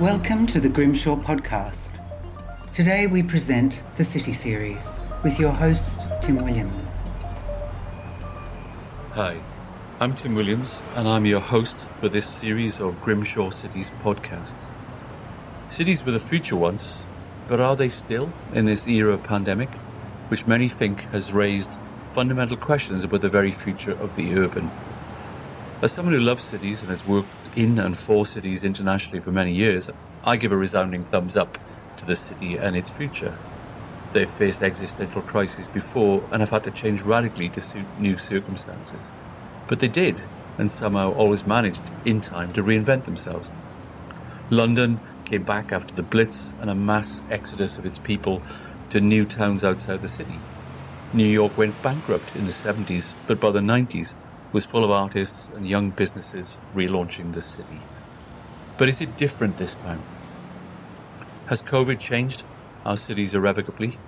Welcome to the Grimshaw Podcast. Today we present the City Series with your host, Tim Williams. Hi, I'm Tim Williams, and I'm your host for this series of Grimshaw Cities podcasts. Cities were the future once, but are they still in this era of pandemic, which many think has raised fundamental questions about the very future of the urban? As someone who loves cities and has worked in and for cities internationally for many years, I give a resounding thumbs up to the city and its future. They've faced existential crises before and have had to change radically to suit new circumstances. But they did, and somehow always managed in time to reinvent themselves. London came back after the Blitz and a mass exodus of its people to new towns outside the city. New York went bankrupt in the 70s, but by the 90s was full of artists and young businesses relaunching the city. But is it different this time? Has COVID changed our cities irrevocably?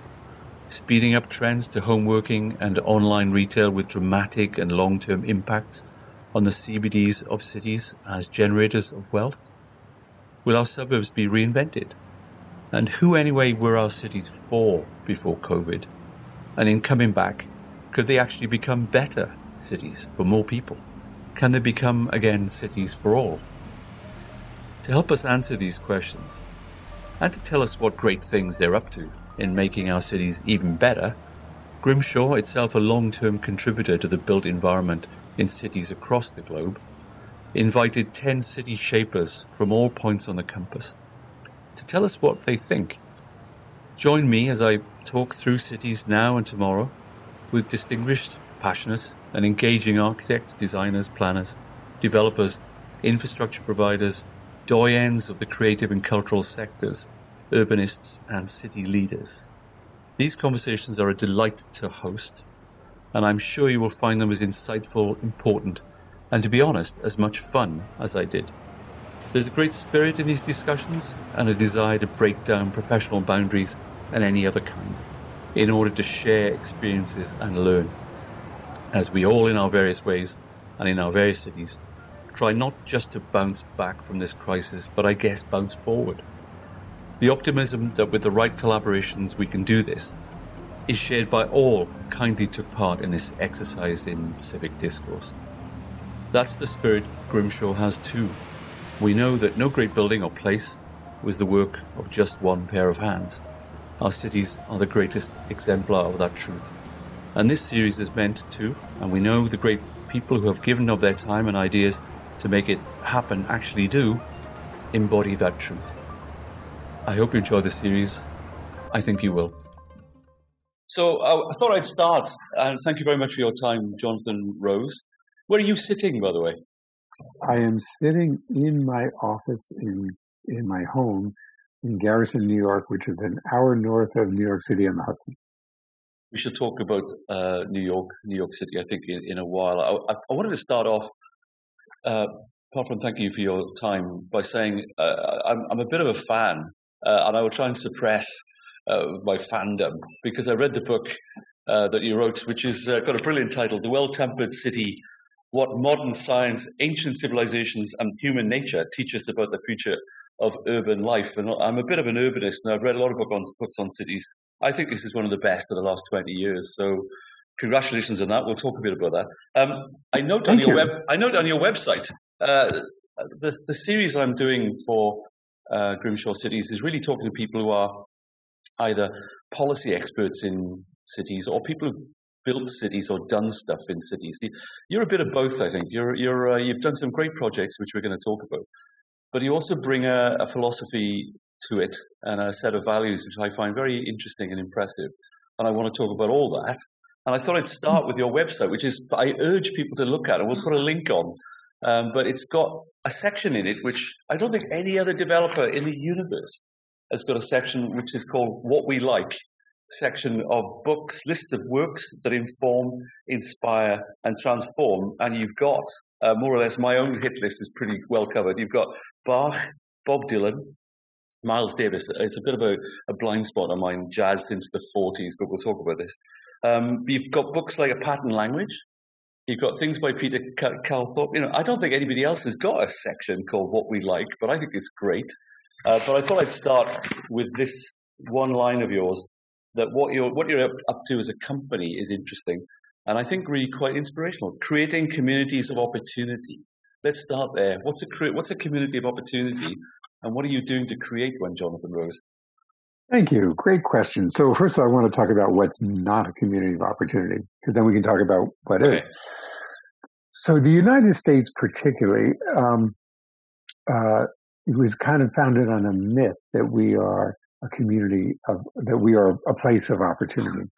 Speeding up trends to home working and online retail with dramatic and long term impacts on the CBDs of cities as generators of wealth? Will our suburbs be reinvented? And who, anyway, were our cities for before COVID? And in coming back, could they actually become better cities for more people? Can they become again cities for all? To help us answer these questions and to tell us what great things they're up to in making our cities even better, Grimshaw, itself a long term contributor to the built environment in cities across the globe, invited 10 city shapers from all points on the compass to tell us what they think. Join me as I talk through cities now and tomorrow with distinguished, passionate, and engaging architects, designers, planners, developers, infrastructure providers, doyens of the creative and cultural sectors, urbanists, and city leaders. These conversations are a delight to host, and I'm sure you will find them as insightful, important, and to be honest, as much fun as I did. There's a great spirit in these discussions and a desire to break down professional boundaries and any other kind in order to share experiences and learn as we all, in our various ways and in our various cities, try not just to bounce back from this crisis, but I guess bounce forward. The optimism that with the right collaborations we can do this is shared by all kindly took part in this exercise in civic discourse. That's the spirit Grimshaw has too. We know that no great building or place was the work of just one pair of hands. Our cities are the greatest exemplar of that truth. And this series is meant to, and we know the great people who have given of their time and ideas to make it happen actually do, embody that truth. I hope you enjoy the series. I think you will. So uh, I thought I'd start, and thank you very much for your time, Jonathan Rose. Where are you sitting, by the way? I am sitting in my office in in my home in Garrison, New York, which is an hour north of New York City on the Hudson we should talk about uh, New York, New York City. I think in, in a while. I, I, wanted to start off, uh, apart from thanking you for your time, by saying uh, I'm, I'm, a bit of a fan, uh, and I will try and suppress uh, my fandom because I read the book uh, that you wrote, which has got a brilliant title, "The Well-Tempered City: What Modern Science, Ancient Civilizations, and Human Nature Teach Us About the Future." Of urban life, and I'm a bit of an urbanist, and I've read a lot of books on, books on cities. I think this is one of the best of the last 20 years. So congratulations on that. We'll talk a bit about that. Um, I note on your you. web, I note on your website, uh, the, the series I'm doing for uh, Grimshaw Cities is really talking to people who are either policy experts in cities or people who've built cities or done stuff in cities. You're a bit of both, I think. You're, you're, uh, you've done some great projects, which we're going to talk about. But you also bring a, a philosophy to it and a set of values which I find very interesting and impressive. And I want to talk about all that. And I thought I'd start with your website, which is I urge people to look at, and we'll put a link on. Um, but it's got a section in it which I don't think any other developer in the universe has got a section which is called "What We Like." Section of books, lists of works that inform, inspire, and transform. And you've got uh, more or less my own hit list is pretty well covered. You've got Bach, Bob Dylan, Miles Davis, it's a bit of a, a, blind spot of mine, jazz since the 40s, but we'll talk about this. Um, you've got books like A Pattern Language. You've got things by Peter Calthorpe. You know, I don't think anybody else has got a section called What We Like, but I think it's great. Uh, but I thought I'd start with this one line of yours that what you're what you're up to as a company is interesting, and I think really quite inspirational. Creating communities of opportunity. Let's start there. What's a what's a community of opportunity, and what are you doing to create one, Jonathan Rose? Thank you. Great question. So first, I want to talk about what's not a community of opportunity, because then we can talk about what okay. is. So the United States, particularly, um, uh, it was kind of founded on a myth that we are a community of that we are a place of opportunity.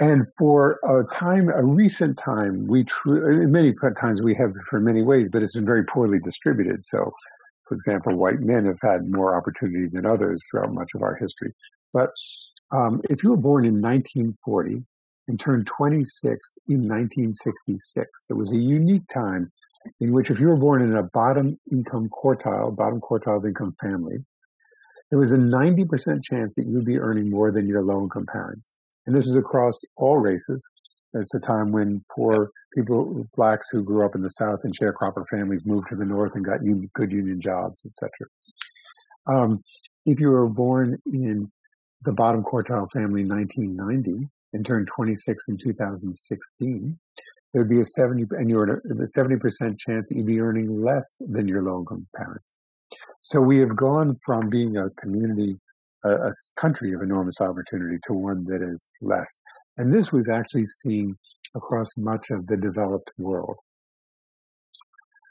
And for a time, a recent time, we tr- many times we have for many ways, but it's been very poorly distributed. So, for example, white men have had more opportunity than others throughout much of our history. But um, if you were born in 1940 and turned 26 in 1966, it was a unique time in which if you were born in a bottom income quartile, bottom quartile of income family, there was a 90% chance that you'd be earning more than your low income parents. And this is across all races. It's a time when poor people, blacks who grew up in the South in sharecropper families moved to the North and got union, good union jobs, etc. Um, if you were born in the bottom quartile family in 1990 and turned 26 in 2016, there'd be a 70 and you're a 70 percent chance that you'd be earning less than your low income parents. So we have gone from being a community, a, a country of enormous opportunity to one that is less. And this we've actually seen across much of the developed world.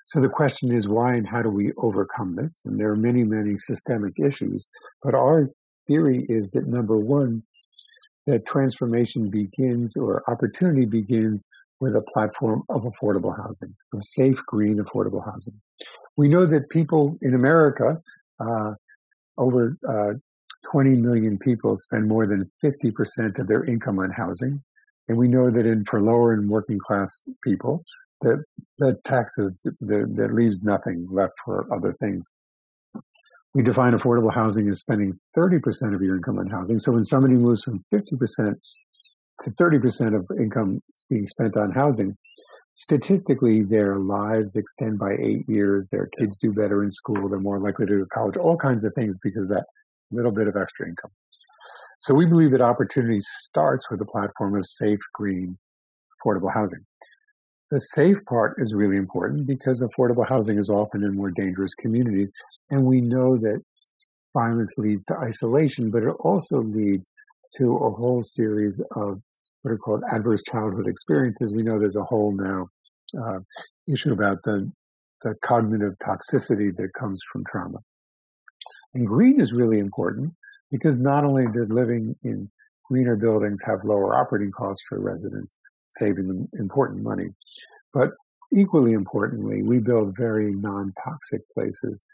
So the question is why and how do we overcome this? And there are many, many systemic issues, but our theory is that number one, that transformation begins or opportunity begins with a platform of affordable housing, of safe, green, affordable housing. We know that people in America, uh, over uh, 20 million people spend more than 50% of their income on housing. And we know that in for lower and working class people, that, that taxes, that, that leaves nothing left for other things. We define affordable housing as spending 30% of your income on housing. So when somebody moves from 50% to 30% of income being spent on housing, statistically, their lives extend by eight years. Their kids do better in school. They're more likely to go to college, all kinds of things because that little bit of extra income. So we believe that opportunity starts with a platform of safe, green, affordable housing. The safe part is really important because affordable housing is often in more dangerous communities. And we know that violence leads to isolation, but it also leads to a whole series of what are called adverse childhood experiences. We know there's a whole now uh, issue about the, the cognitive toxicity that comes from trauma. And green is really important because not only does living in greener buildings have lower operating costs for residents, saving them important money, but equally importantly, we build very non-toxic places.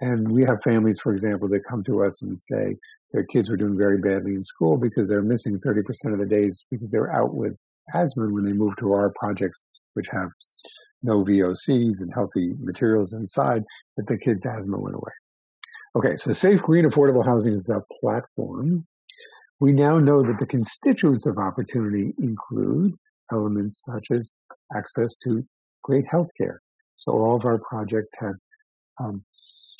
And we have families, for example, that come to us and say, their kids were doing very badly in school because they're missing 30% of the days because they're out with asthma when they move to our projects, which have no VOCs and healthy materials inside, that the kids' asthma went away. Okay, so safe, green, affordable housing is the platform. We now know that the constituents of opportunity include elements such as access to great health care. So all of our projects have um,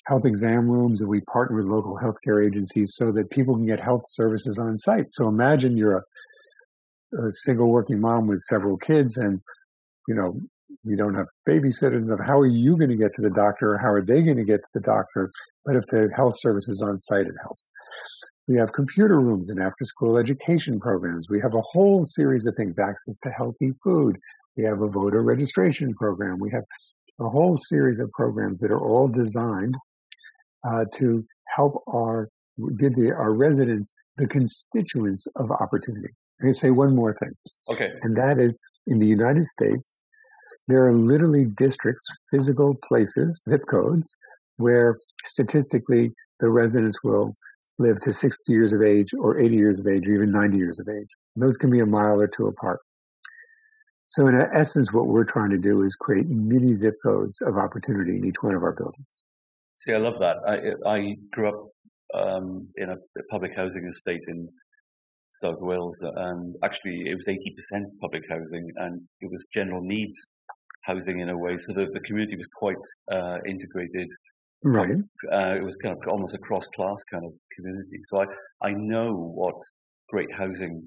health exam rooms and we partner with local healthcare agencies so that people can get health services on site. So imagine you're a, a single working mom with several kids and, you know, you don't have babysitters of how are you going to get to the doctor or how are they going to get to the doctor? But if the health service is on site, it helps. We have computer rooms and after school education programs. We have a whole series of things, access to healthy food. We have a voter registration program. We have a whole series of programs that are all designed uh, to help our give the, our residents the constituents of opportunity. I'm going to say one more thing. Okay. And that is in the United States, there are literally districts, physical places, zip codes, where statistically the residents will live to 60 years of age or 80 years of age or even 90 years of age. those can be a mile or two apart. So in essence, what we're trying to do is create mini zip codes of opportunity in each one of our buildings. See, I love that. I, I grew up um, in a public housing estate in South Wales, and actually it was 80% public housing, and it was general needs housing in a way, so the, the community was quite uh, integrated Right. Uh, it was kind of almost a cross class kind of community. So I, I know what great housing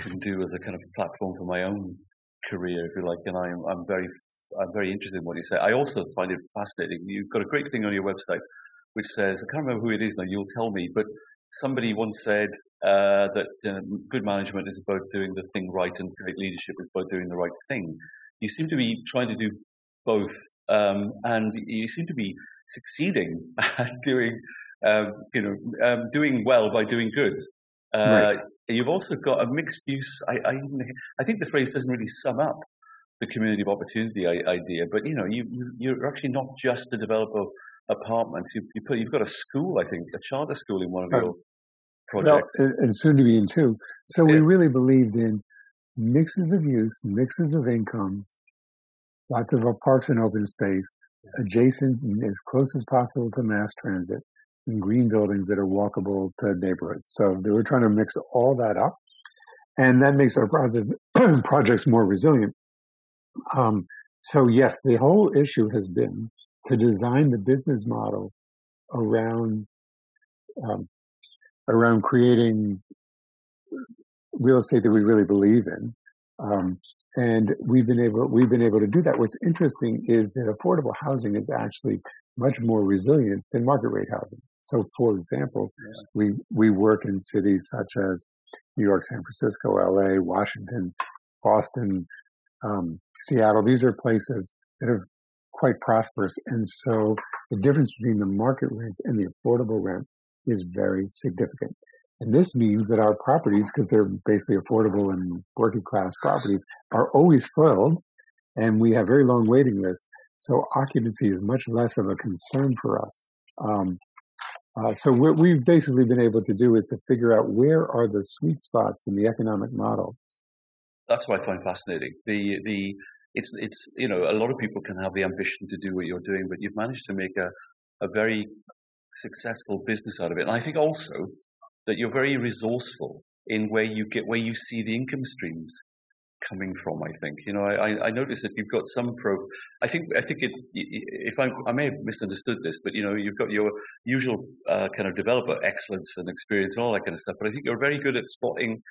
can do as a kind of platform for my own career, if you like, and I'm, I'm very, I'm very interested in what you say. I also find it fascinating. You've got a great thing on your website, which says, I can't remember who it is now, you'll tell me, but somebody once said uh, that uh, good management is about doing the thing right and great leadership is about doing the right thing. You seem to be trying to do both, um, and you seem to be succeeding at doing, um, you know, um, doing well by doing good. Uh, right. You've also got a mixed use. I, I, I, think the phrase doesn't really sum up the community of opportunity idea, but you know, you, you're actually not just a developer of apartments. You, you put, you've got a school, I think, a charter school in one of your projects. Well, and soon to be in two. So yeah. we really believed in mixes of use, mixes of incomes, lots of parks and open space, adjacent as close as possible to mass transit, and green buildings that are walkable to neighborhoods. So they were trying to mix all that up, and that makes our projects, projects more resilient. Um, so yes, the whole issue has been to design the business model around um, around creating real estate that we really believe in. Um, and we've been able we've been able to do that. What's interesting is that affordable housing is actually much more resilient than market rate housing. So, for example, yeah. we we work in cities such as New York, San Francisco, L.A., Washington, Boston, um, Seattle. These are places that are quite prosperous. And so the difference between the market rent and the affordable rent is very significant. And this means that our properties, because they're basically affordable and working class properties, are always filled and we have very long waiting lists. So occupancy is much less of a concern for us. Um, uh, so what we've basically been able to do is to figure out where are the sweet spots in the economic model. That's what I find fascinating. The the it's it's you know a lot of people can have the ambition to do what you're doing, but you've managed to make a a very successful business out of it. And I think also that you're very resourceful in where you get where you see the income streams coming from. I think you know I I noticed that you've got some pro. I think I think it if I I may have misunderstood this, but you know you've got your usual uh, kind of developer excellence and experience and all that kind of stuff. But I think you're very good at spotting.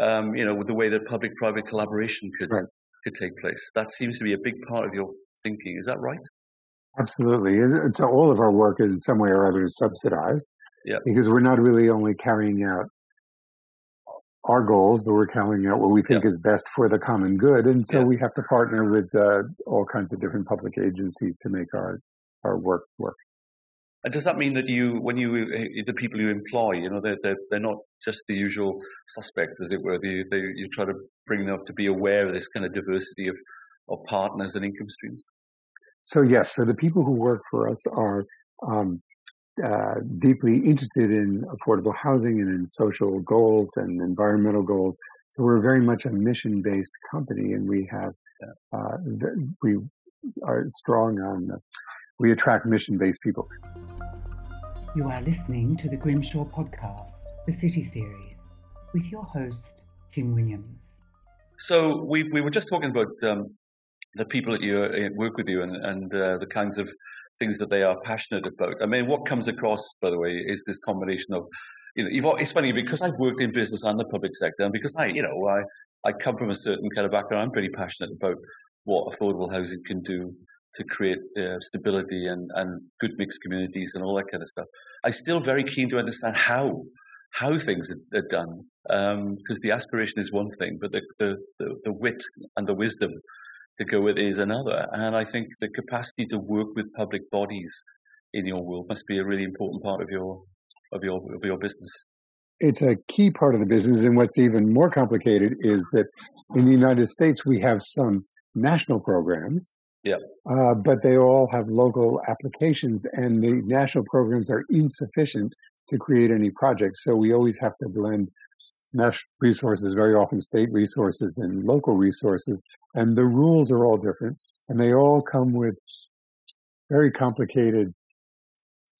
Um, you know, with the way that public-private collaboration could right could take place. That seems to be a big part of your thinking. Is that right? Absolutely. So all of our work in some way or other is subsidized. Yeah. Because we're not really only carrying out our goals, but we're carrying out what we think yeah. is best for the common good. And so yeah. we have to partner with uh, all kinds of different public agencies to make our, our work work. And does that mean that you, when you, eh, the people you employ, you know, they're, they're, they're not just the usual suspects, as it were. They, they, you try to bring them up to be aware of this kind of diversity of, of partners and income streams. So yes, so the people who work for us are um, uh, deeply interested in affordable housing and in social goals and environmental goals. So we're very much a mission-based company, and we have uh, we are strong on we attract mission-based people. You are listening to the Grimshaw podcast, the City Series, with your host, Tim Williams. So we, we were just talking about um, the people that you uh, work with you and, and uh, the kinds of things that they are passionate about. I mean, what comes across, by the way, is this combination of, you know, it's funny because I've worked in business and the public sector, and because I, you know, I, I come from a certain kind of background, I'm pretty passionate about what affordable housing can do to create uh, stability and, and good mixed communities and all that kind of stuff. I'm still very keen to understand how how things are, are done because um, the aspiration is one thing, but the, the, the, the, wit and the wisdom to go with is another. And I think the capacity to work with public bodies in your world must be a really important part of your of your of your business. It's a key part of the business, and what's even more complicated is that in the United States we have some national programs yeah. Uh, but they all have local applications, and the national programs are insufficient to create any projects. So we always have to blend national resources, very often state resources and local resources, and the rules are all different, and they all come with very complicated.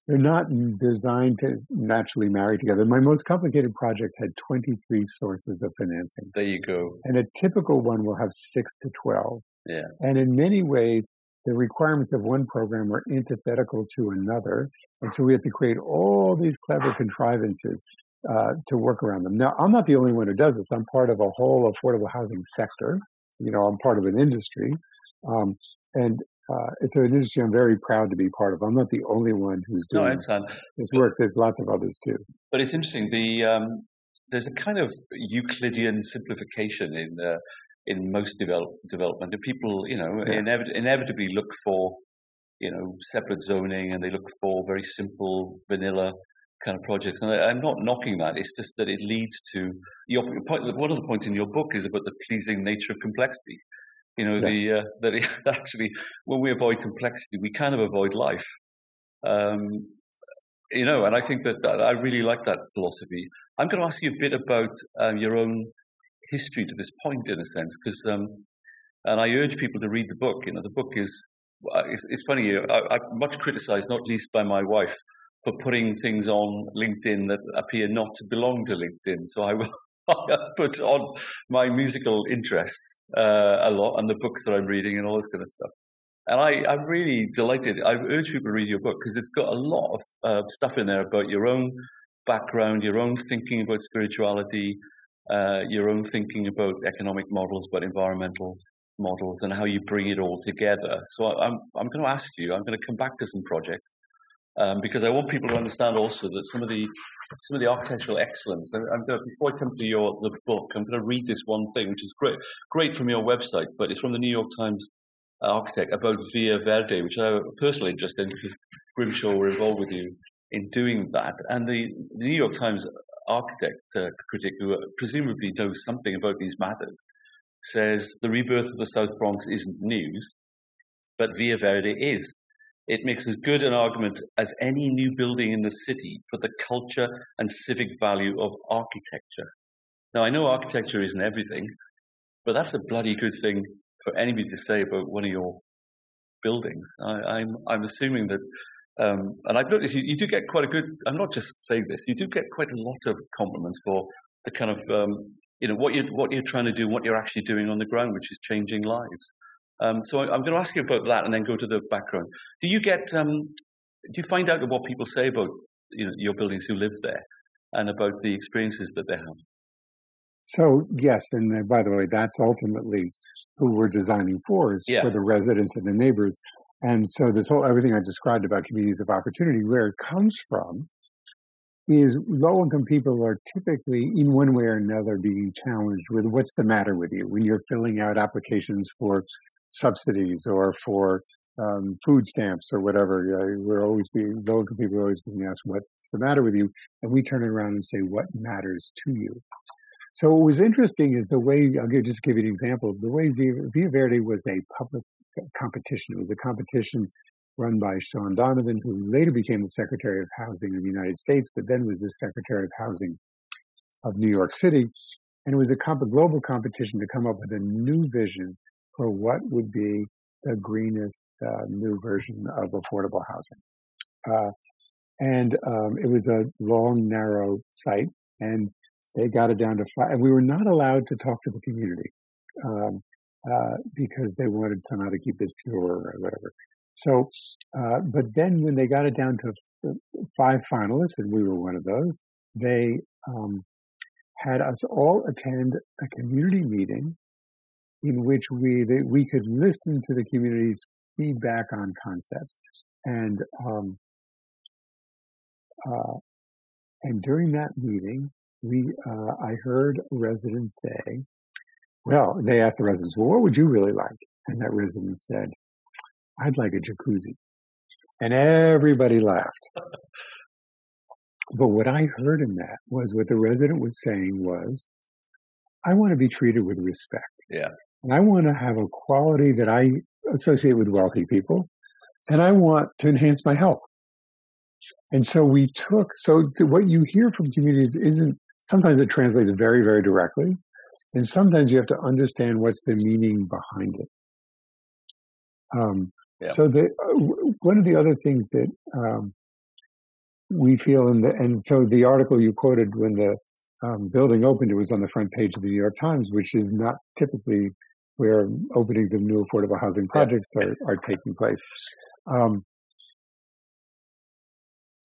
They're not designed to naturally marry together. My most complicated project had 23 sources of financing. There you go. And a typical one will have six to 12. Yeah. And in many ways, the requirements of one program are antithetical to another. And so we have to create all these clever contrivances uh, to work around them. Now, I'm not the only one who does this. I'm part of a whole affordable housing sector. You know, I'm part of an industry. Um, and uh, it's an industry I'm very proud to be part of. I'm not the only one who's doing no, this work. There's lots of others too. But it's interesting. The um, there's a kind of Euclidean simplification in uh, in most develop, development. And people, you know, yeah. inevit- inevitably look for, you know, separate zoning and they look for very simple vanilla kind of projects. And I, am not knocking that. It's just that it leads to your point. one of the points in your book is about the pleasing nature of complexity. You know, yes. the uh, that it, actually when we avoid complexity, we kind of avoid life. Um, you know, and I think that, that, I really like that philosophy. I'm going to ask you a bit about um, your own history to this point, in a sense, because um, and I urge people to read the book. You know, the book is uh, it's, it's funny. I, am much criticised, not least by my wife, for putting things on LinkedIn that appear not to belong to LinkedIn. So I will put on my musical interests uh, a lot and the books that I'm reading and all this kind of stuff. And I, am really delighted. I urge people to read your book because it's got a lot of uh, stuff in there about your own background, your own thinking about spirituality, uh, your own thinking about economic models, but environmental models, and how you bring it all together. So I'm I'm going to ask you. I'm going to come back to some projects um, because I want people to understand also that some of the some of the architectural excellence. I'm, I'm going to, before I come to your the book, I'm going to read this one thing, which is great great from your website, but it's from the New York Times architect about Via Verde, which I'm personally interested in because Grimshaw were involved with you in doing that. And the, the New York Times architect uh, critic who uh, presumably knows something about these matters says the rebirth of the South Bronx isn't news, but Via Verde is. It makes as good an argument as any new building in the city for the culture and civic value of architecture. Now, I know architecture isn't everything, but that's a bloody good thing for anybody to say about one of your buildings. I, am I'm, I'm assuming that um, and I've noticed you, you, do get quite a good. I'm not just saying this. You do get quite a lot of compliments for the kind of um, you know what you what you're trying to do, what you're actually doing on the ground, which is changing lives. Um, so I, am going to ask you about that, and then go to the background. Do you get? Um, do you find out what people say about you know your buildings who live there, and about the experiences that they have? So yes, and by the way, that's ultimately who we're designing for is yeah. for the residents and the neighbors. And so this whole everything I described about communities of opportunity, where it comes from, is low income people are typically in one way or another being challenged with what's the matter with you when you're filling out applications for subsidies or for um, food stamps or whatever. we're always being income people are always being asked what's the matter with you, and we turn around and say what matters to you. So what was interesting is the way I'll just give you an example. The way Via, Via Verde was a public competition. It was a competition run by Shaun Donovan, who later became the Secretary of Housing of the United States, but then was the Secretary of Housing of New York City. And it was a comp- global competition to come up with a new vision for what would be the greenest uh, new version of affordable housing. Uh, and um, it was a long, narrow site, and they got it down to five. And we were not allowed to talk to the community. Um, uh, because they wanted somehow to keep this pure or whatever. So, uh, but then when they got it down to five finalists, and we were one of those, they um, had us all attend a community meeting in which we we could listen to the community's feedback on concepts, and um, uh, and during that meeting, we uh, I heard residents say well, they asked the residents, well, what would you really like? And that resident said, I'd like a jacuzzi. And everybody laughed. but what I heard in that was what the resident was saying was, I want to be treated with respect. Yeah. And I want to have a quality that I associate with wealthy people. And I want to enhance my health. And so we took, so what you hear from communities isn't, sometimes it translates very, very directly. And sometimes you have to understand what's the meaning behind it. Um, yeah. So the uh, one of the other things that um, we feel in the and so the article you quoted when the um, building opened, it was on the front page of the New York Times, which is not typically where openings of new affordable housing projects are, are taking place. Um,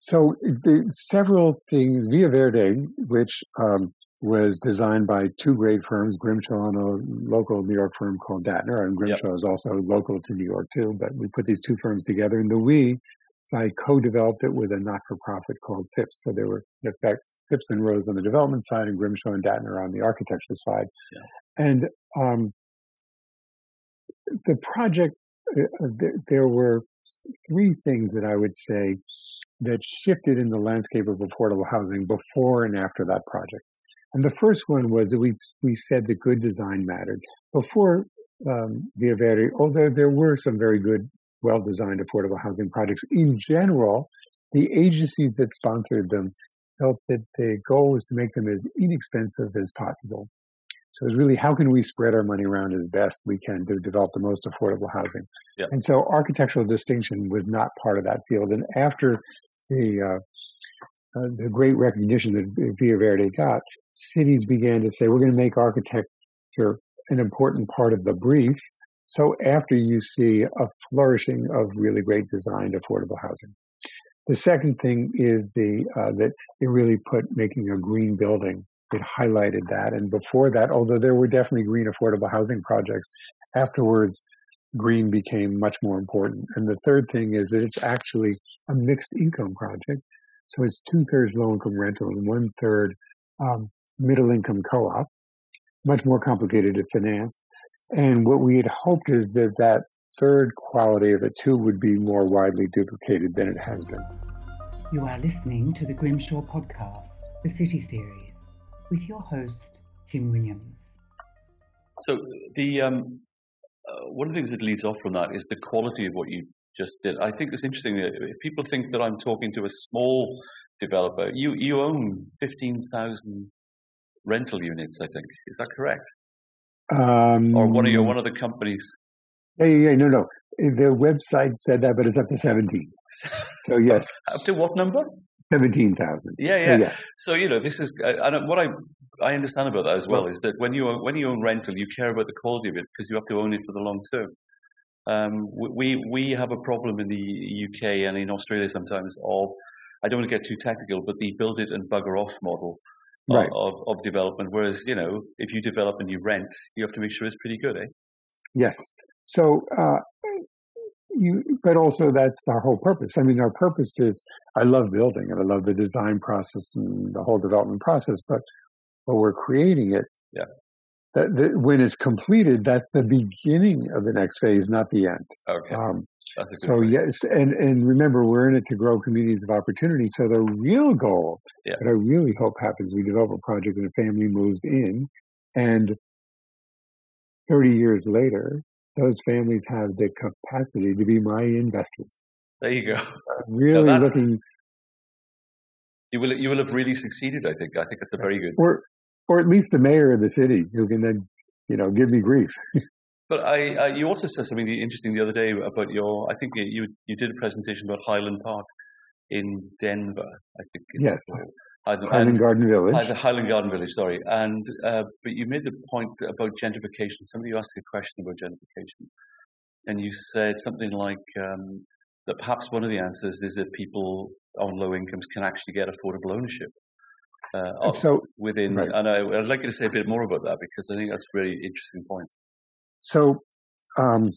so the, several things, Via Verde, which um, was designed by two great firms, Grimshaw and a local New York firm called Dattner, and Grimshaw yep. is also local to New York too. But we put these two firms together, and the we, so I co-developed it with a not-for-profit called Phipps. So there were, in effect, Phipps and Rose on the development side, and Grimshaw and Dattner on the architecture side. Yeah. And um, the project, uh, uh there were three things that I would say that shifted in the landscape of affordable housing before and after that project. And the first one was that we, we said that good design mattered. Before um, Via Verde, although there were some very good, well designed affordable housing projects, in general, the agencies that sponsored them felt that the goal was to make them as inexpensive as possible. So it's really how can we spread our money around as best we can to develop the most affordable housing. Yeah. And so architectural distinction was not part of that field. And after the uh, uh, the great recognition that Via Verde got, cities began to say, we're going to make architecture an important part of the brief. So after you see a flourishing of really great designed affordable housing. The second thing is the uh, that it really put making a green building. It highlighted that, and before that, although there were definitely green affordable housing projects, afterwards green became much more important. And the third thing is that it's actually a mixed income project. So it's two thirds low income rental and one third um, middle income co op, much more complicated to finance. And what we had hoped is that that third quality of it too would be more widely duplicated than it has been. You are listening to the Grimshaw podcast, the City Series, with your host, Tim Williams. So the um, uh, one of the things that leads off from that is the quality of what you just did. I think it's interesting that if people think that I'm talking to a small developer, you, you own 15,000 rental units, I think. Is that correct? Um, or one of your, one of the companies? Yeah, yeah, yeah, no, no. The website said that, but it's up to 17. So yes. up to what number? Seventeen thousand. Yeah, yeah. So, yes. So you know, this is and what I I understand about that as well, well is that when you own, when you own rental, you care about the quality of it because you have to own it for the long term. Um, we we have a problem in the UK and in Australia sometimes of I don't want to get too technical, but the build it and bugger off model right. of, of development. Whereas you know, if you develop and you rent, you have to make sure it's pretty good, eh? Yes. So uh, you, but also that's our whole purpose. I mean, our purpose is I love building and I love the design process and the whole development process, but when we're creating it, yeah. That, that when it's completed, that's the beginning of the next phase, not the end. Okay. Um, so point. yes, and and remember, we're in it to grow communities of opportunity. So the real goal yeah. that I really hope happens, we develop a project and a family moves in, and 30 years later, those families have the capacity to be my investors. There you go. really looking. You will you will have really succeeded. I think. I think it's a very good. Or or at least the mayor of the city who can then you know give me grief. but I, uh, you also said something interesting the other day about your. I think you you did a presentation about Highland Park in Denver. I think. yes. Highland Garden Village. The Highland Garden Village, sorry. And uh, but you made the point about gentrification. Somebody asked you a question about gentrification, and you said something like um, that perhaps one of the answers is that people on low incomes can actually get affordable ownership. Uh, so within, right. and I, would like you to say a bit more about that because I think that's a really interesting point. So, um,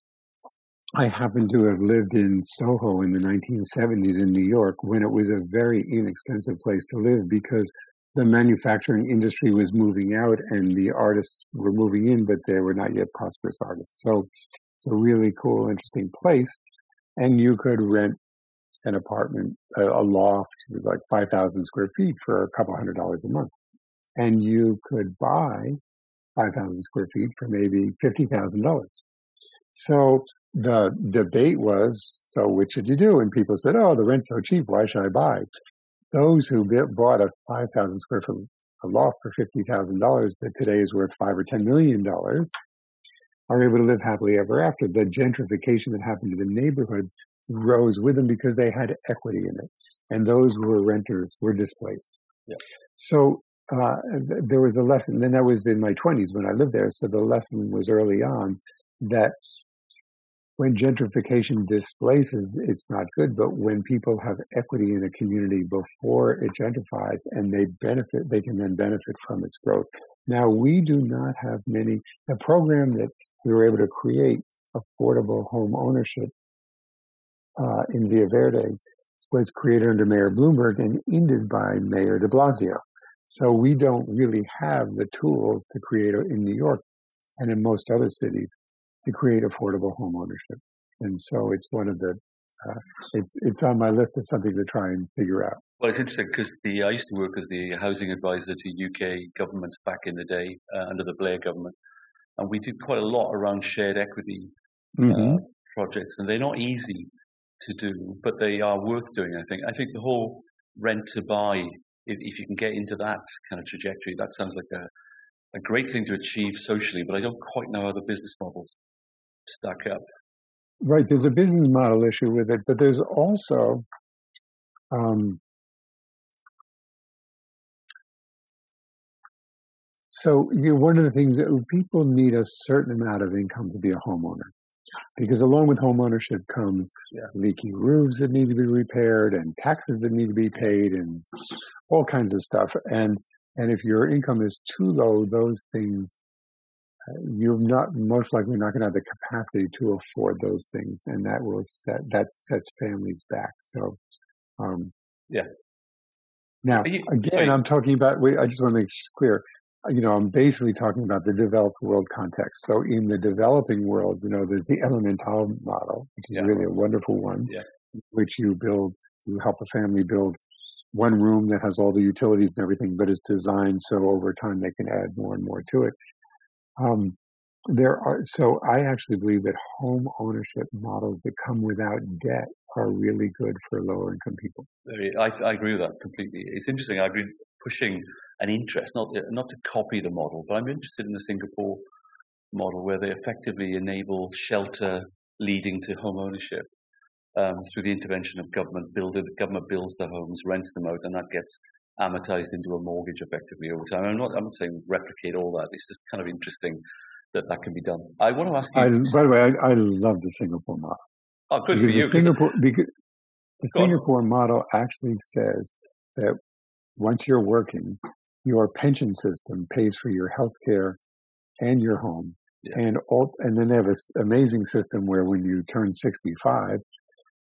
I happen to have lived in Soho in the 1970s in New York when it was a very inexpensive place to live because the manufacturing industry was moving out and the artists were moving in, but they were not yet prosperous artists. So it's a really cool, interesting place. And you could rent an apartment, a, a loft, like 5,000 square feet for a couple hundred dollars a month. And you could buy 5,000 square feet for maybe $50,000. So the debate was, so which should you do? And people said, oh, the rent's so cheap. Why should I buy? Those who bought a 5,000 square foot loft for $50,000 that today is worth five or $10 million are able to live happily ever after. The gentrification that happened to the neighborhood rose with them because they had equity in it. And those who were renters were displaced. Yeah. So uh, there was a lesson. Then that was in my 20s when I lived there. So the lesson was early on that when gentrification displaces, it's not good. But when people have equity in a community before it gentrifies and they benefit, they can then benefit from its growth. Now, we do not have many, the program that we were able to create, affordable home ownership uh, in Via Verde, was created under Mayor Bloomberg and ended by Mayor de Blasio. So we don't really have the tools to create in New York and in most other cities to create affordable home ownership. And so it's one of the uh, it's it's on my list as something to try and figure out. Well, it's interesting because the I used to work as the housing advisor to UK governments back in the day uh, under the Blair government, and we did quite a lot around shared equity uh, mm-hmm. uh, projects, and they're not easy to do, but they are worth doing. I think. I think the whole rent to buy, if, you can get into that kind of trajectory, that sounds like a a great thing to achieve socially, but I don't quite know how the business models stack up. Right, there's a business model issue with it, but there's also um, so you know, one of the things that people need a certain amount of income to be a homeowner, because along with homeownership comes yeah. leaky roofs that need to be repaired and taxes that need to be paid and all kinds of stuff. And and if your income is too low, those things you're not most likely not going to have the capacity to afford those things, and that will set that sets families back. So, um, yeah. Now, again, I'm talking about. I just want to make clear. You know, I'm basically talking about the developed world context. So, in the developing world, you know, there's the Elemental model, which is yeah. really a wonderful one, yeah. which you build, you help a family build one room that has all the utilities and everything, but it's designed so over time they can add more and more to it. Um, there are so I actually believe that home ownership models that come without debt are really good for lower income people. I, I agree with that completely. It's interesting. I've been pushing an interest, not not to copy the model, but I'm interested in the Singapore model where they effectively enable shelter leading to home ownership um, through the intervention of government. Build it, government builds the homes, rents them out, and that gets amortized into a mortgage effectively over time. I'm not, I'm not saying replicate all that. It's just kind of interesting that that can be done. I want to ask you. I, by the way, I, I, love the Singapore model. Oh, good because for you. The Singapore, because the Singapore model actually says that once you're working, your pension system pays for your health care and your home. Yeah. And all, and then they have this amazing system where when you turn 65,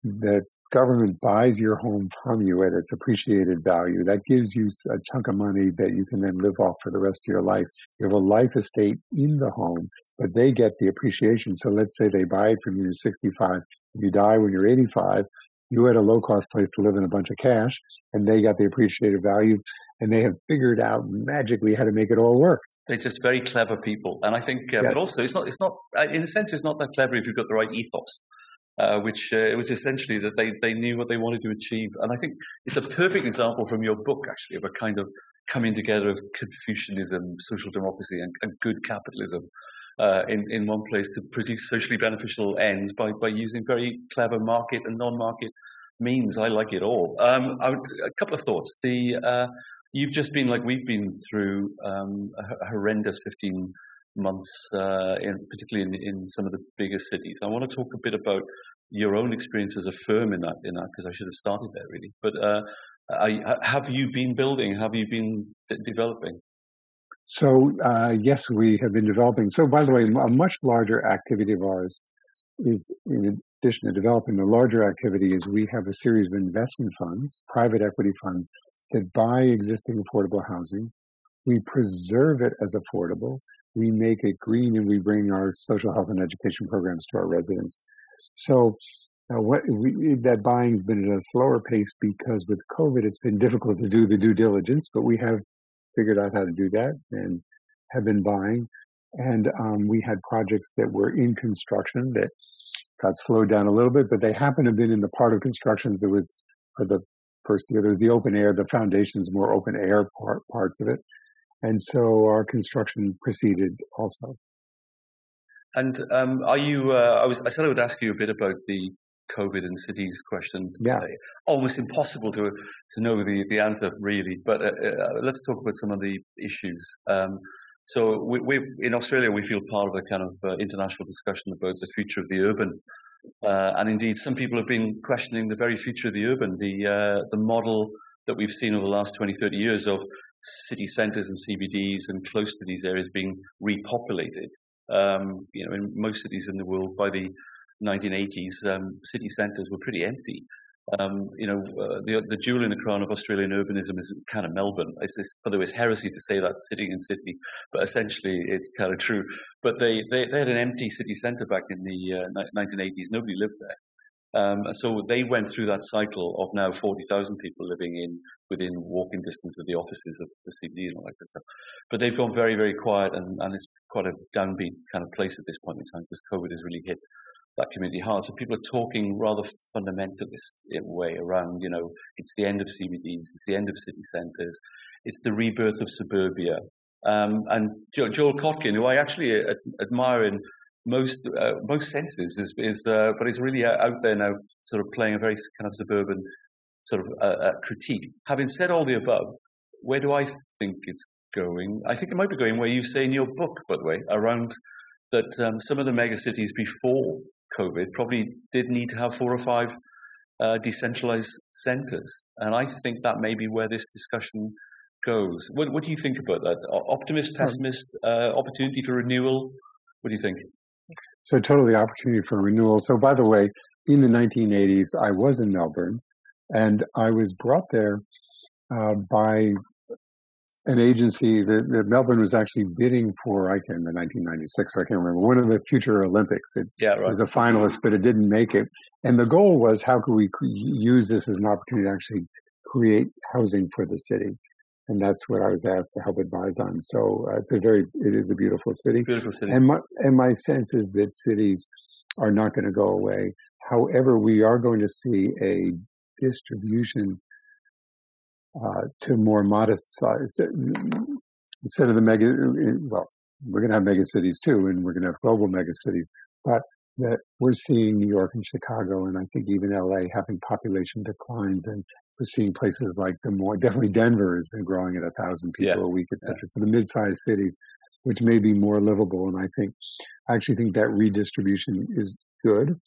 that government buys your home from you at its appreciated value, that gives you a chunk of money that you can then live off for the rest of your life. You have a life estate in the home, but they get the appreciation. So let's say they buy it from you at 65. If you die when you're 85, you had a low cost place to live in a bunch of cash, and they got the appreciated value, and they have figured out magically how to make it all work. They're just very clever people, and I think, uh, yes. but also it's not. It's not. Uh, in a sense, it's not that clever if you've got the right ethos uh, which uh, it was essentially that they, they knew what they wanted to achieve. And I think it's a perfect example from your book, actually, of a kind of coming together of Confucianism, social democracy, and, and good capitalism uh, in, in one place to produce socially beneficial ends by, by using very clever market and non-market means. I like it all. Um, would, a couple of thoughts. The uh, You've just been, like we've been through, um, a horrendous 15 months, uh, in, particularly in, in some of the bigger cities. I want to talk a bit about your own experience as a firm in that, in that, because I should have started there really. But uh, I, have you been building? Have you been developing? So uh, yes, we have been developing. So by the way, a much larger activity of ours is, in addition to developing, the larger activity is we have a series of investment funds, private equity funds, that buy existing affordable housing. We preserve it as affordable we make it green and we bring our social health and education programs to our residents. So uh, what we, that buying's been at a slower pace because with COVID, it's been difficult to do the due diligence, but we have figured out how to do that and have been buying. And um, we had projects that were in construction that got slowed down a little bit, but they happened to have been in the part of construction that was for the first year. There's the open air, the foundations, more open air part, parts of it and so our construction proceeded also. And um, are you? Uh, I was. I said I would ask you a bit about the COVID and cities question. Yeah. almost impossible to to know the, the answer really. But uh, uh, let's talk about some of the issues. Um, so we, we, in Australia we feel part of a kind of uh, international discussion about the future of the urban. Uh, and indeed, some people have been questioning the very future of the urban, the uh, the model that we've seen over the last 20, 30 years of city centres and CBDs and close to these areas being repopulated. Um, you know, in most cities in the world by the 1980s, um, city centres were pretty empty. Um, you know, uh, the, the jewel in the crown of Australian urbanism is kind of Melbourne. It's, it's, way, it's heresy to say that sitting in Sydney, but essentially it's kind of true. But they, they, they had an empty city centre back in the uh, 1980s. Nobody lived there. Um, so they went through that cycle of now 40,000 people living in within walking distance of the offices of the CBD and all that kind of stuff. But they've gone very, very quiet and, and it's quite a downbeat kind of place at this point in time because COVID has really hit that community hard. So people are talking rather fundamentalist way around, you know, it's the end of CBDs, it's the end of city centres, it's the rebirth of suburbia. Um, and Joel Kotkin, who I actually admire in most uh, most senses, is, is uh, but he's really out there now, sort of playing a very kind of suburban sort of uh, uh, critique. Having said all the above, where do I think it's going? I think it might be going where you say in your book, by the way, around that um, some of the megacities before COVID probably did need to have four or five uh, decentralized centers. And I think that may be where this discussion goes. What, what do you think about that? Optimist, pessimist, uh, opportunity for renewal? What do you think? So, totally opportunity for renewal. So, by the way, in the 1980s, I was in Melbourne and I was brought there uh, by an agency that, that, Melbourne was actually bidding for, I can, in 1996, I can't remember, one of the future Olympics. It yeah, right. was a finalist, but it didn't make it. And the goal was how could we use this as an opportunity to actually create housing for the city? And that's what I was asked to help advise on. So uh, it's a very, it is a beautiful city. Beautiful city. And my, and my sense is that cities are not going to go away. However, we are going to see a distribution uh, to more modest size. Instead of the mega, well, we're going to have mega cities too, and we're going to have global mega cities, but that we're seeing New York and Chicago, and I think even LA having population declines, and we're seeing places like the more definitely Denver has been growing at a thousand people yeah. a week, etc. Yeah. So the mid-sized cities, which may be more livable, and I think I actually think that redistribution is good.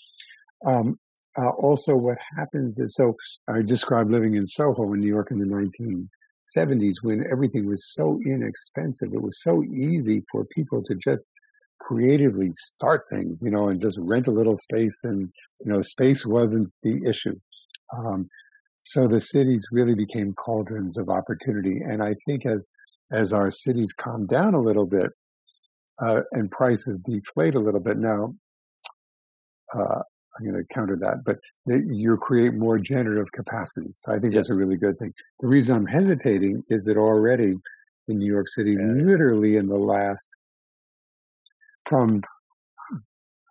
Um, uh, also what happens is so I described living in Soho in New York in the 1970s when everything was so inexpensive. It was so easy for people to just creatively start things, you know, and just rent a little space and, you know, space wasn't the issue. Um, so the cities really became cauldrons of opportunity. And I think as, as our cities calm down a little bit, uh, and prices deflate a little bit now, uh, I'm going to counter that, but you create more generative capacity. So I think that's a really good thing. The reason I'm hesitating is that already in New York City, yeah. literally in the last, from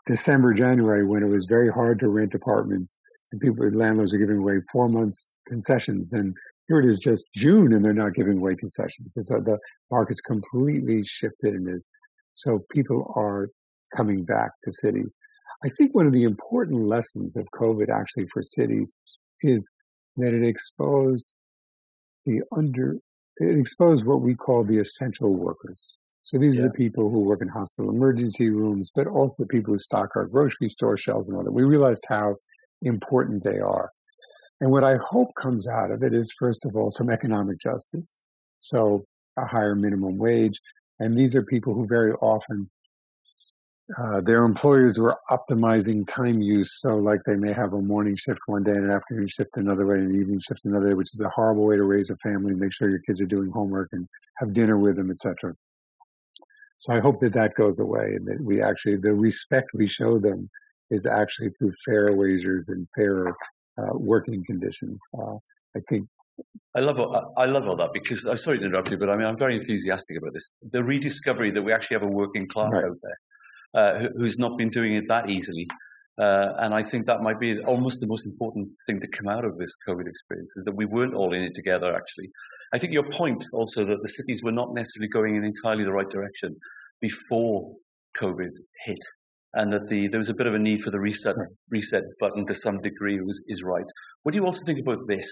December, January, when it was very hard to rent apartments and people, landlords are giving away four months concessions and here it is just June and they're not giving away concessions. And so the market's completely shifted and is, so people are coming back to cities. I think one of the important lessons of COVID actually for cities is that it exposed the under, it exposed what we call the essential workers. So these yeah. are the people who work in hospital emergency rooms, but also the people who stock our grocery store shelves and all that. We realized how important they are. And what I hope comes out of it is, first of all, some economic justice. So a higher minimum wage. And these are people who very often uh, their employers were optimizing time use. So, like, they may have a morning shift one day and an afternoon shift another way, and an evening shift another day, which is a horrible way to raise a family. Make sure your kids are doing homework and have dinner with them, etc. So, I hope that that goes away, and that we actually the respect we show them is actually through fair wages and fair uh, working conditions. Uh, I think I love all, I love all that because I'm sorry to interrupt you, but I mean I'm very enthusiastic about this. The rediscovery that we actually have a working class right. out there uh, who's not been doing it that easily. Uh, and I think that might be almost the most important thing to come out of this COVID experience is that we weren't all in it together, actually. I think your point also that the cities were not necessarily going in entirely the right direction before COVID hit. and that the there was a bit of a need for the reset reset button to some degree was, is right. What do you also think about this?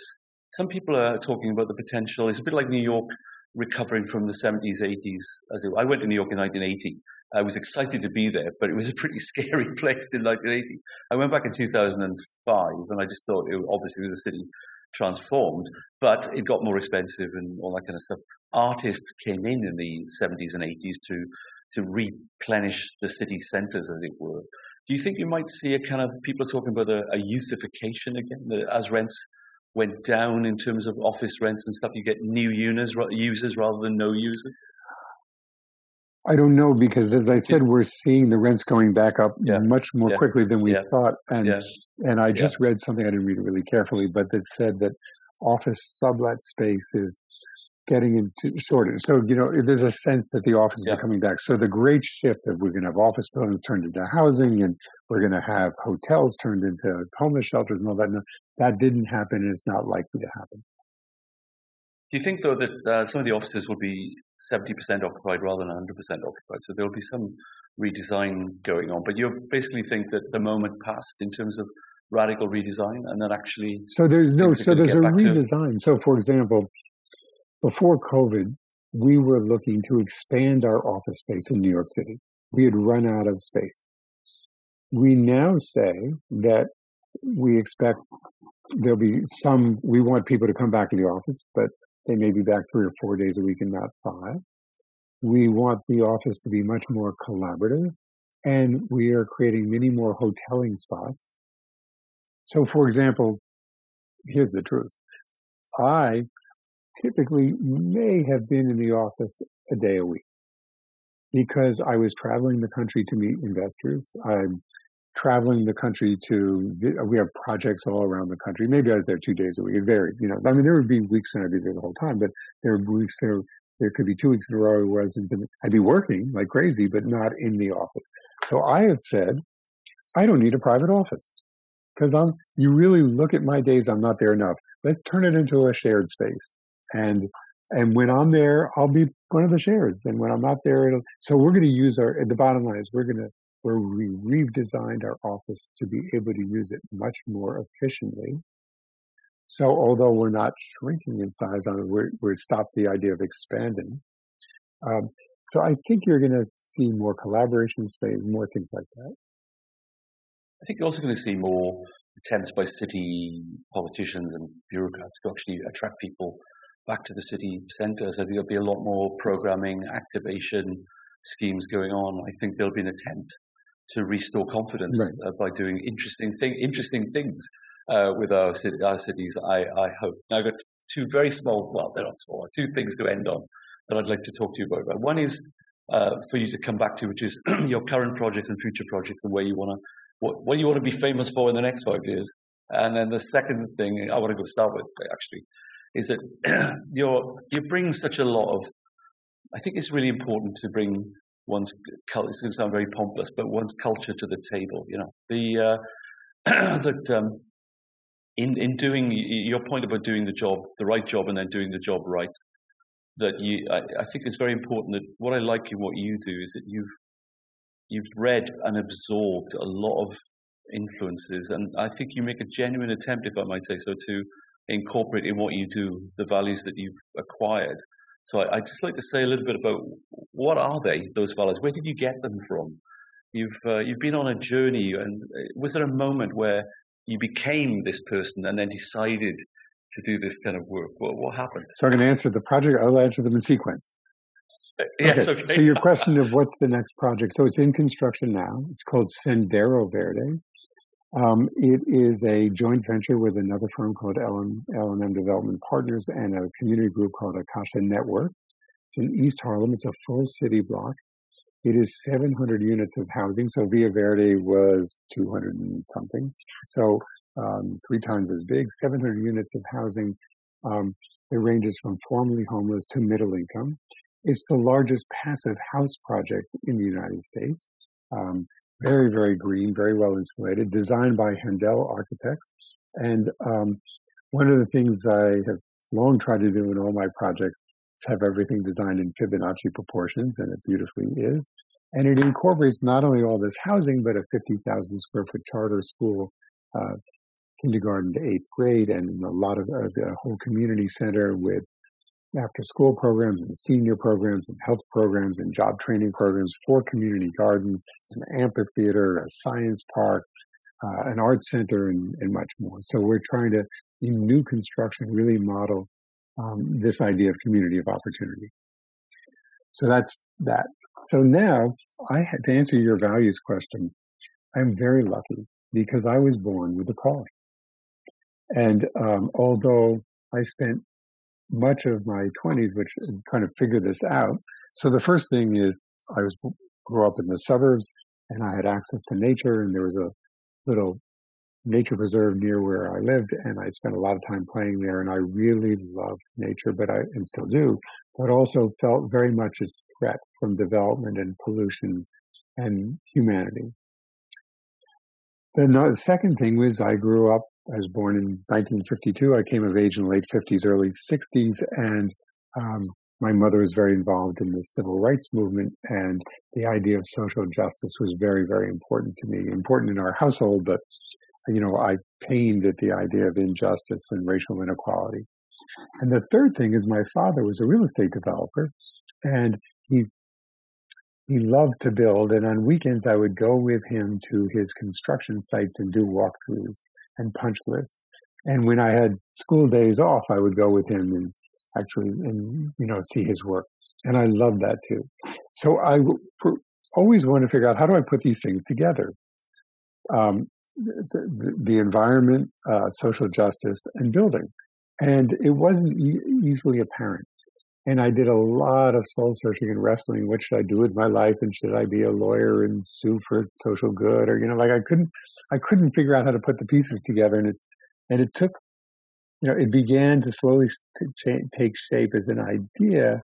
Some people are talking about the potential. It's a bit like New York recovering from the 70s, 80s. As it, I went to New York in 1980. I was excited to be there, but it was a pretty scary place in 1980. I went back in 2005, and I just thought it obviously was a city transformed, but it got more expensive and all that kind of stuff. Artists came in in the 70s and 80s to to replenish the city centres, as it were. Do you think you might see a kind of people are talking about a, a youthification again, that as rents went down in terms of office rents and stuff, you get new users, users rather than no users? I don't know because, as I said, we're seeing the rents going back up yeah. much more yeah. quickly than we thought. And and I just read something I didn't read it really carefully, but that said that office sublet space is getting into shortage. So you know, there's a sense that the offices are coming back. So the great shift of we're going to have office buildings turned into housing, and we're going to have hotels turned into homeless shelters and all that. No, that didn't happen, and it's not likely to happen. Do you think, though, that uh, some of the offices will be 70% occupied rather than 100% occupied? So there'll be some redesign going on. But you basically think that the moment passed in terms of radical redesign and then actually. So there's no, so there's a redesign. To... So, for example, before COVID, we were looking to expand our office space in New York City. We had run out of space. We now say that we expect there'll be some, we want people to come back to the office, but they may be back three or four days a week and not five. We want the office to be much more collaborative and we are creating many more hoteling spots. So for example, here's the truth. I typically may have been in the office a day a week because I was traveling the country to meet investors. I'm traveling the country to, we have projects all around the country. Maybe I was there two days a week. It varied, you know. I mean, there would be weeks when I'd be there the whole time, but there were weeks there, there could be two weeks in a row where I was in, I'd be working like crazy, but not in the office. So I have said, I don't need a private office because I'm, you really look at my days, I'm not there enough. Let's turn it into a shared space. And, and when I'm there, I'll be one of the shares. And when I'm not there, it'll, so we're going to use our, the bottom line is we're going to where we redesigned our office to be able to use it much more efficiently. So although we're not shrinking in size on we're stopped the idea of expanding. Um, so I think you're going to see more collaboration space, more things like that. I think you're also going to see more attempts by city politicians and bureaucrats to actually attract people back to the city centre. So there'll be a lot more programming, activation schemes going on. I think there'll be an attempt to restore confidence right. uh, by doing interesting thing, interesting things uh, with our, our cities. I, I hope. Now I've got two very small, well, they're not small, two things to end on that I'd like to talk to you about. One is uh, for you to come back to, which is your current projects and future projects and where you want to, what, what you want to be famous for in the next five years. And then the second thing I want to go start with actually is that you're, you bring such a lot of, I think it's really important to bring one's culture. It's going to sound very pompous, but one's culture to the table. You know, the uh, that um, in in doing your point about doing the job, the right job, and then doing the job right. That you, I, I think it's very important that what I like in what you do is that you've you've read and absorbed a lot of influences, and I think you make a genuine attempt, if I might say so, to incorporate in what you do the values that you've acquired. So I, would just like to say a little bit about what are they, those values? Where did you get them from? You've uh, you've been on a journey, and uh, was there a moment where you became this person and then decided to do this kind of work? What, what happened? So I'm going to answer the project. I'll answer them in sequence. Uh, yes, okay. okay. So your question of what's the next project? So it's in construction now. It's called Sendero Verde. Um, it is a joint venture with another firm called L&M Development Partners and a community group called Acacia Network. It's in East Harlem. It's a full city block. It is 700 units of housing. So Via Verde was 200 and something. So um, three times as big, 700 units of housing. Um, it ranges from formerly homeless to middle income. It's the largest passive house project in the United States. Um, very, very green, very well insulated, designed by Handel Architects. And um, one of the things I have long tried to do in all my projects is have everything designed in Fibonacci proportions, and it beautifully is. And it incorporates not only all this housing, but a 50,000 square foot charter school, uh, kindergarten to eighth grade, and a lot of uh, the whole community center with after school programs and senior programs and health programs and job training programs, four community gardens, an amphitheater, a science park, uh, an art center, and, and, much more. So we're trying to, in new construction, really model um, this idea of community of opportunity. So that's that. So now, I had to answer your values question. I'm very lucky because I was born with a calling. And um, although I spent much of my 20s, which kind of figured this out. So the first thing is I was grew up in the suburbs and I had access to nature and there was a little nature preserve near where I lived and I spent a lot of time playing there and I really loved nature, but I, and still do, but also felt very much a threat from development and pollution and humanity. Then the second thing was I grew up I was born in 1952. I came of age in the late 50s, early 60s, and um, my mother was very involved in the civil rights movement, and the idea of social justice was very, very important to me. Important in our household, but you know, I pained at the idea of injustice and racial inequality. And the third thing is my father was a real estate developer, and he he loved to build, and on weekends I would go with him to his construction sites and do walkthroughs and punch lists. And when I had school days off, I would go with him and actually, and you know, see his work. And I loved that too. So I always want to figure out how do I put these things together. Um, the, the, environment, uh, social justice, and building. And it wasn't e- easily apparent. And I did a lot of soul searching and wrestling. What should I do with my life? And should I be a lawyer and sue for social good? Or, you know, like I couldn't, I couldn't figure out how to put the pieces together. And it, and it took, you know, it began to slowly take shape as an idea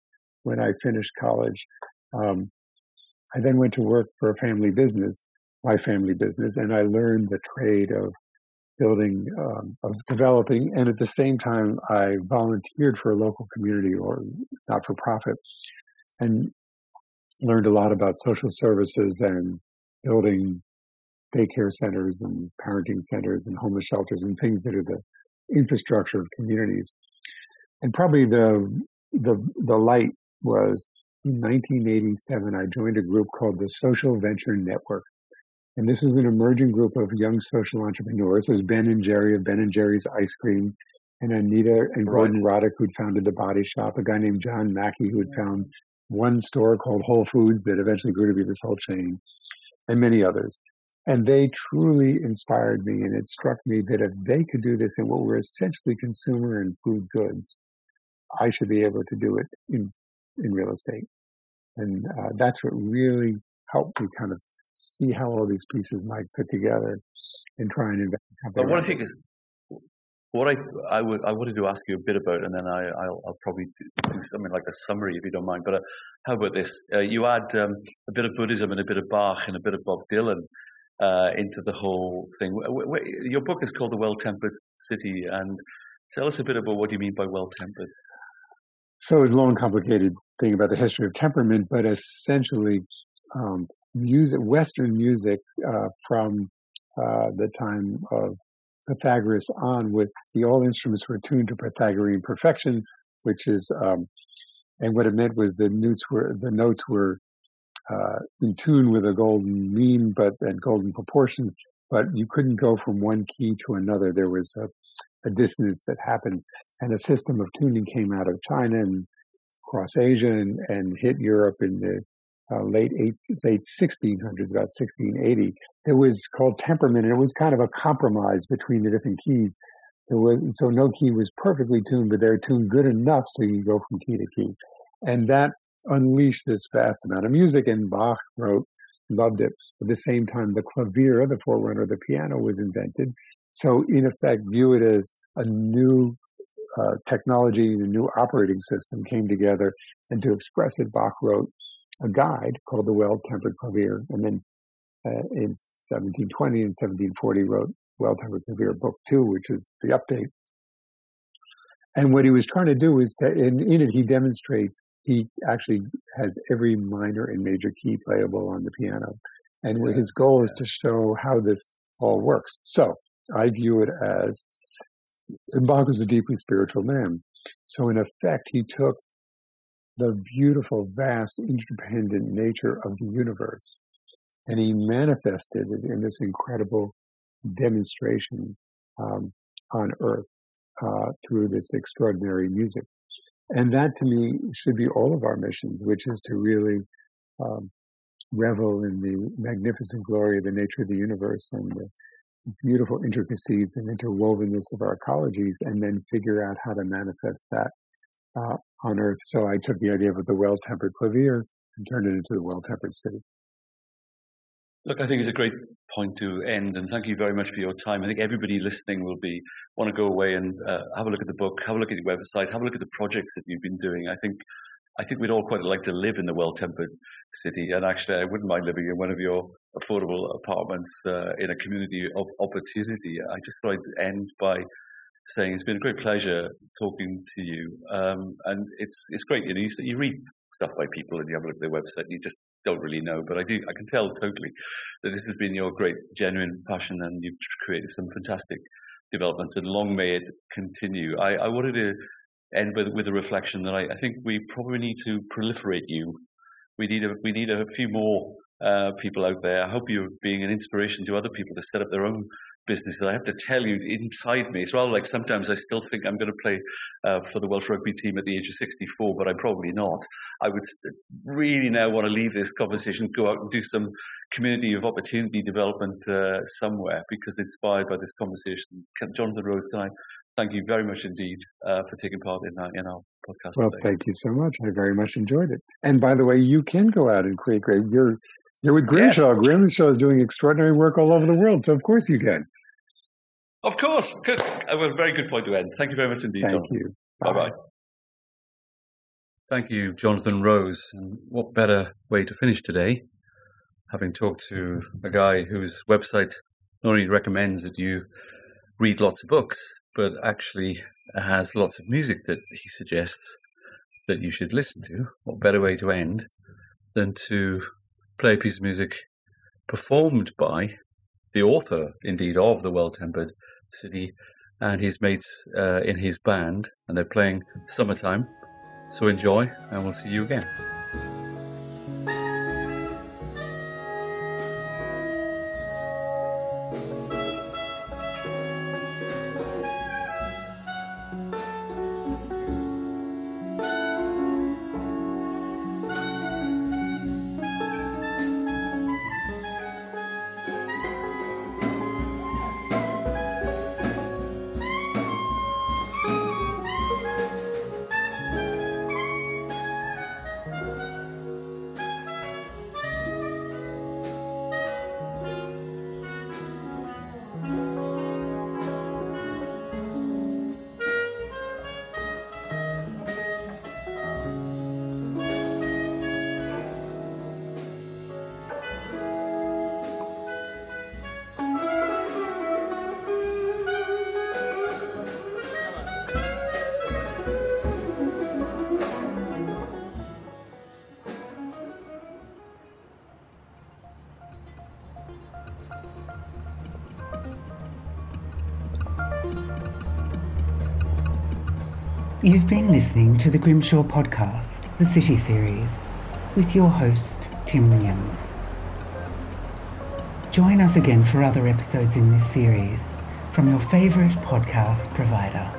when I finished college. Um, I then went to work for a family business, my family business, and I learned the trade of building, um, of developing. And at the same time, I volunteered for a local community or not for profit and learned a lot about social services and building daycare centers and parenting centers and homeless shelters and things that are the infrastructure of communities. And probably the, the, the light was in 1987, I joined a group called the Social Venture Network. And this is an emerging group of young social entrepreneurs. There's Ben and Jerry of Ben and Jerry's Ice Cream, and Anita and Gordon right. Roddick, who'd founded the Body Shop, a guy named John Mackey, who had found one store called Whole Foods that eventually grew to be this whole chain, and many others. And they truly inspired me, and it struck me that if they could do this in what were essentially consumer and food goods, I should be able to do it in in real estate. And uh, that's what really helped me kind of see how all these pieces might fit together and try and invent. But what I think is what I I would I wanted to ask you a bit about, and then I I'll, I'll probably do, do, something like a summary if you don't mind. But uh, how about this? Uh, you add um, a bit of Buddhism and a bit of Bach and a bit of Bob Dylan uh, into the whole thing. Your book is called The Well Tempered City, and tell us a bit about what you mean by well tempered. So it's a long, complicated thing about the history of temperament, but essentially, um, music, Western music uh, from uh, the time of Pythagoras on, with the all instruments were tuned to Pythagorean perfection, which is, um, and what it meant was the notes were the notes were uh, in tune with a golden mean, but and golden proportions. But you couldn't go from one key to another. There was a, a dissonance that happened, and a system of tuning came out of China and across Asia and, and hit Europe in the uh, late eight, late 1600s, about 1680. It was called temperament, and it was kind of a compromise between the different keys. There was so no key was perfectly tuned, but they're tuned good enough so you can go from key to key, and that unleashed this vast amount of music. And Bach wrote, loved it. At the same time, the clavier, the forerunner of the piano, was invented. So in effect, view it as a new uh, technology, a new operating system came together, and to express it, Bach wrote a guide called the Well-Tempered Clavier, and then uh, in 1720 and 1740 wrote Well-Tempered Clavier Book Two, which is the update. And what he was trying to do is that in, in it he demonstrates he actually has every minor and major key playable on the piano. And yeah. his goal is to show how this all works. So I view it as Bach was a deeply spiritual man. So in effect, he took the beautiful, vast, interdependent nature of the universe and he manifested it in this incredible demonstration um, on earth uh, through this extraordinary music. And that to me should be all of our missions, which is to really um, revel in the magnificent glory of the nature of the universe and the beautiful intricacies and interwovenness of our ecologies, and then figure out how to manifest that uh, on Earth. So I took the idea of the well-tempered clavier and turned it into the well-tempered city. Look, I think it's a great point to end, and thank you very much for your time. I think everybody listening will be want to go away and uh, have a look at the book, have a look at your website, have a look at the projects that you've been doing. I think I think we'd all quite like to live in the well-tempered city, and actually, I wouldn't mind living in one of your affordable apartments uh, in a community of opportunity. I just thought I'd end by saying it's been a great pleasure talking to you, um, and it's it's great. You know, you, you read stuff by people and you have a look at their website, and you just don't really know, but I do. I can tell totally that this has been your great, genuine passion, and you've created some fantastic developments, and long may it continue. I, I wanted to end with with a reflection that I, I, think we probably need to proliferate you. We need a we need a few more uh, people out there. I hope you're being an inspiration to other people to set up their own business. I have to tell you, inside me, it's rather like sometimes I still think I'm going to play uh, for the Welsh rugby team at the age of 64, but I'm probably not. I would really now want to leave this conversation, go out and do some community of opportunity development uh, somewhere because inspired by this conversation. Can, Jonathan Rose, can I thank you very much indeed uh, for taking part in our, in our podcast. Well, today. thank you so much. I very much enjoyed it. And by the way, you can go out and create great. You're you're with Grimshaw. Yes. Grimshaw is doing extraordinary work all over the world, so of course you can. Of course. Good. A very good point to end. Thank you very much indeed. Thank Jonathan. you. Bye bye. Thank you, Jonathan Rose. And what better way to finish today? Having talked to a guy whose website not only recommends that you read lots of books, but actually has lots of music that he suggests that you should listen to. What better way to end than to play a piece of music performed by the author, indeed, of The Well Tempered City and his mates uh, in his band, and they're playing Summertime. So enjoy, and we'll see you again. You've been listening to the Grimshaw podcast, the City Series, with your host, Tim Williams. Join us again for other episodes in this series from your favourite podcast provider.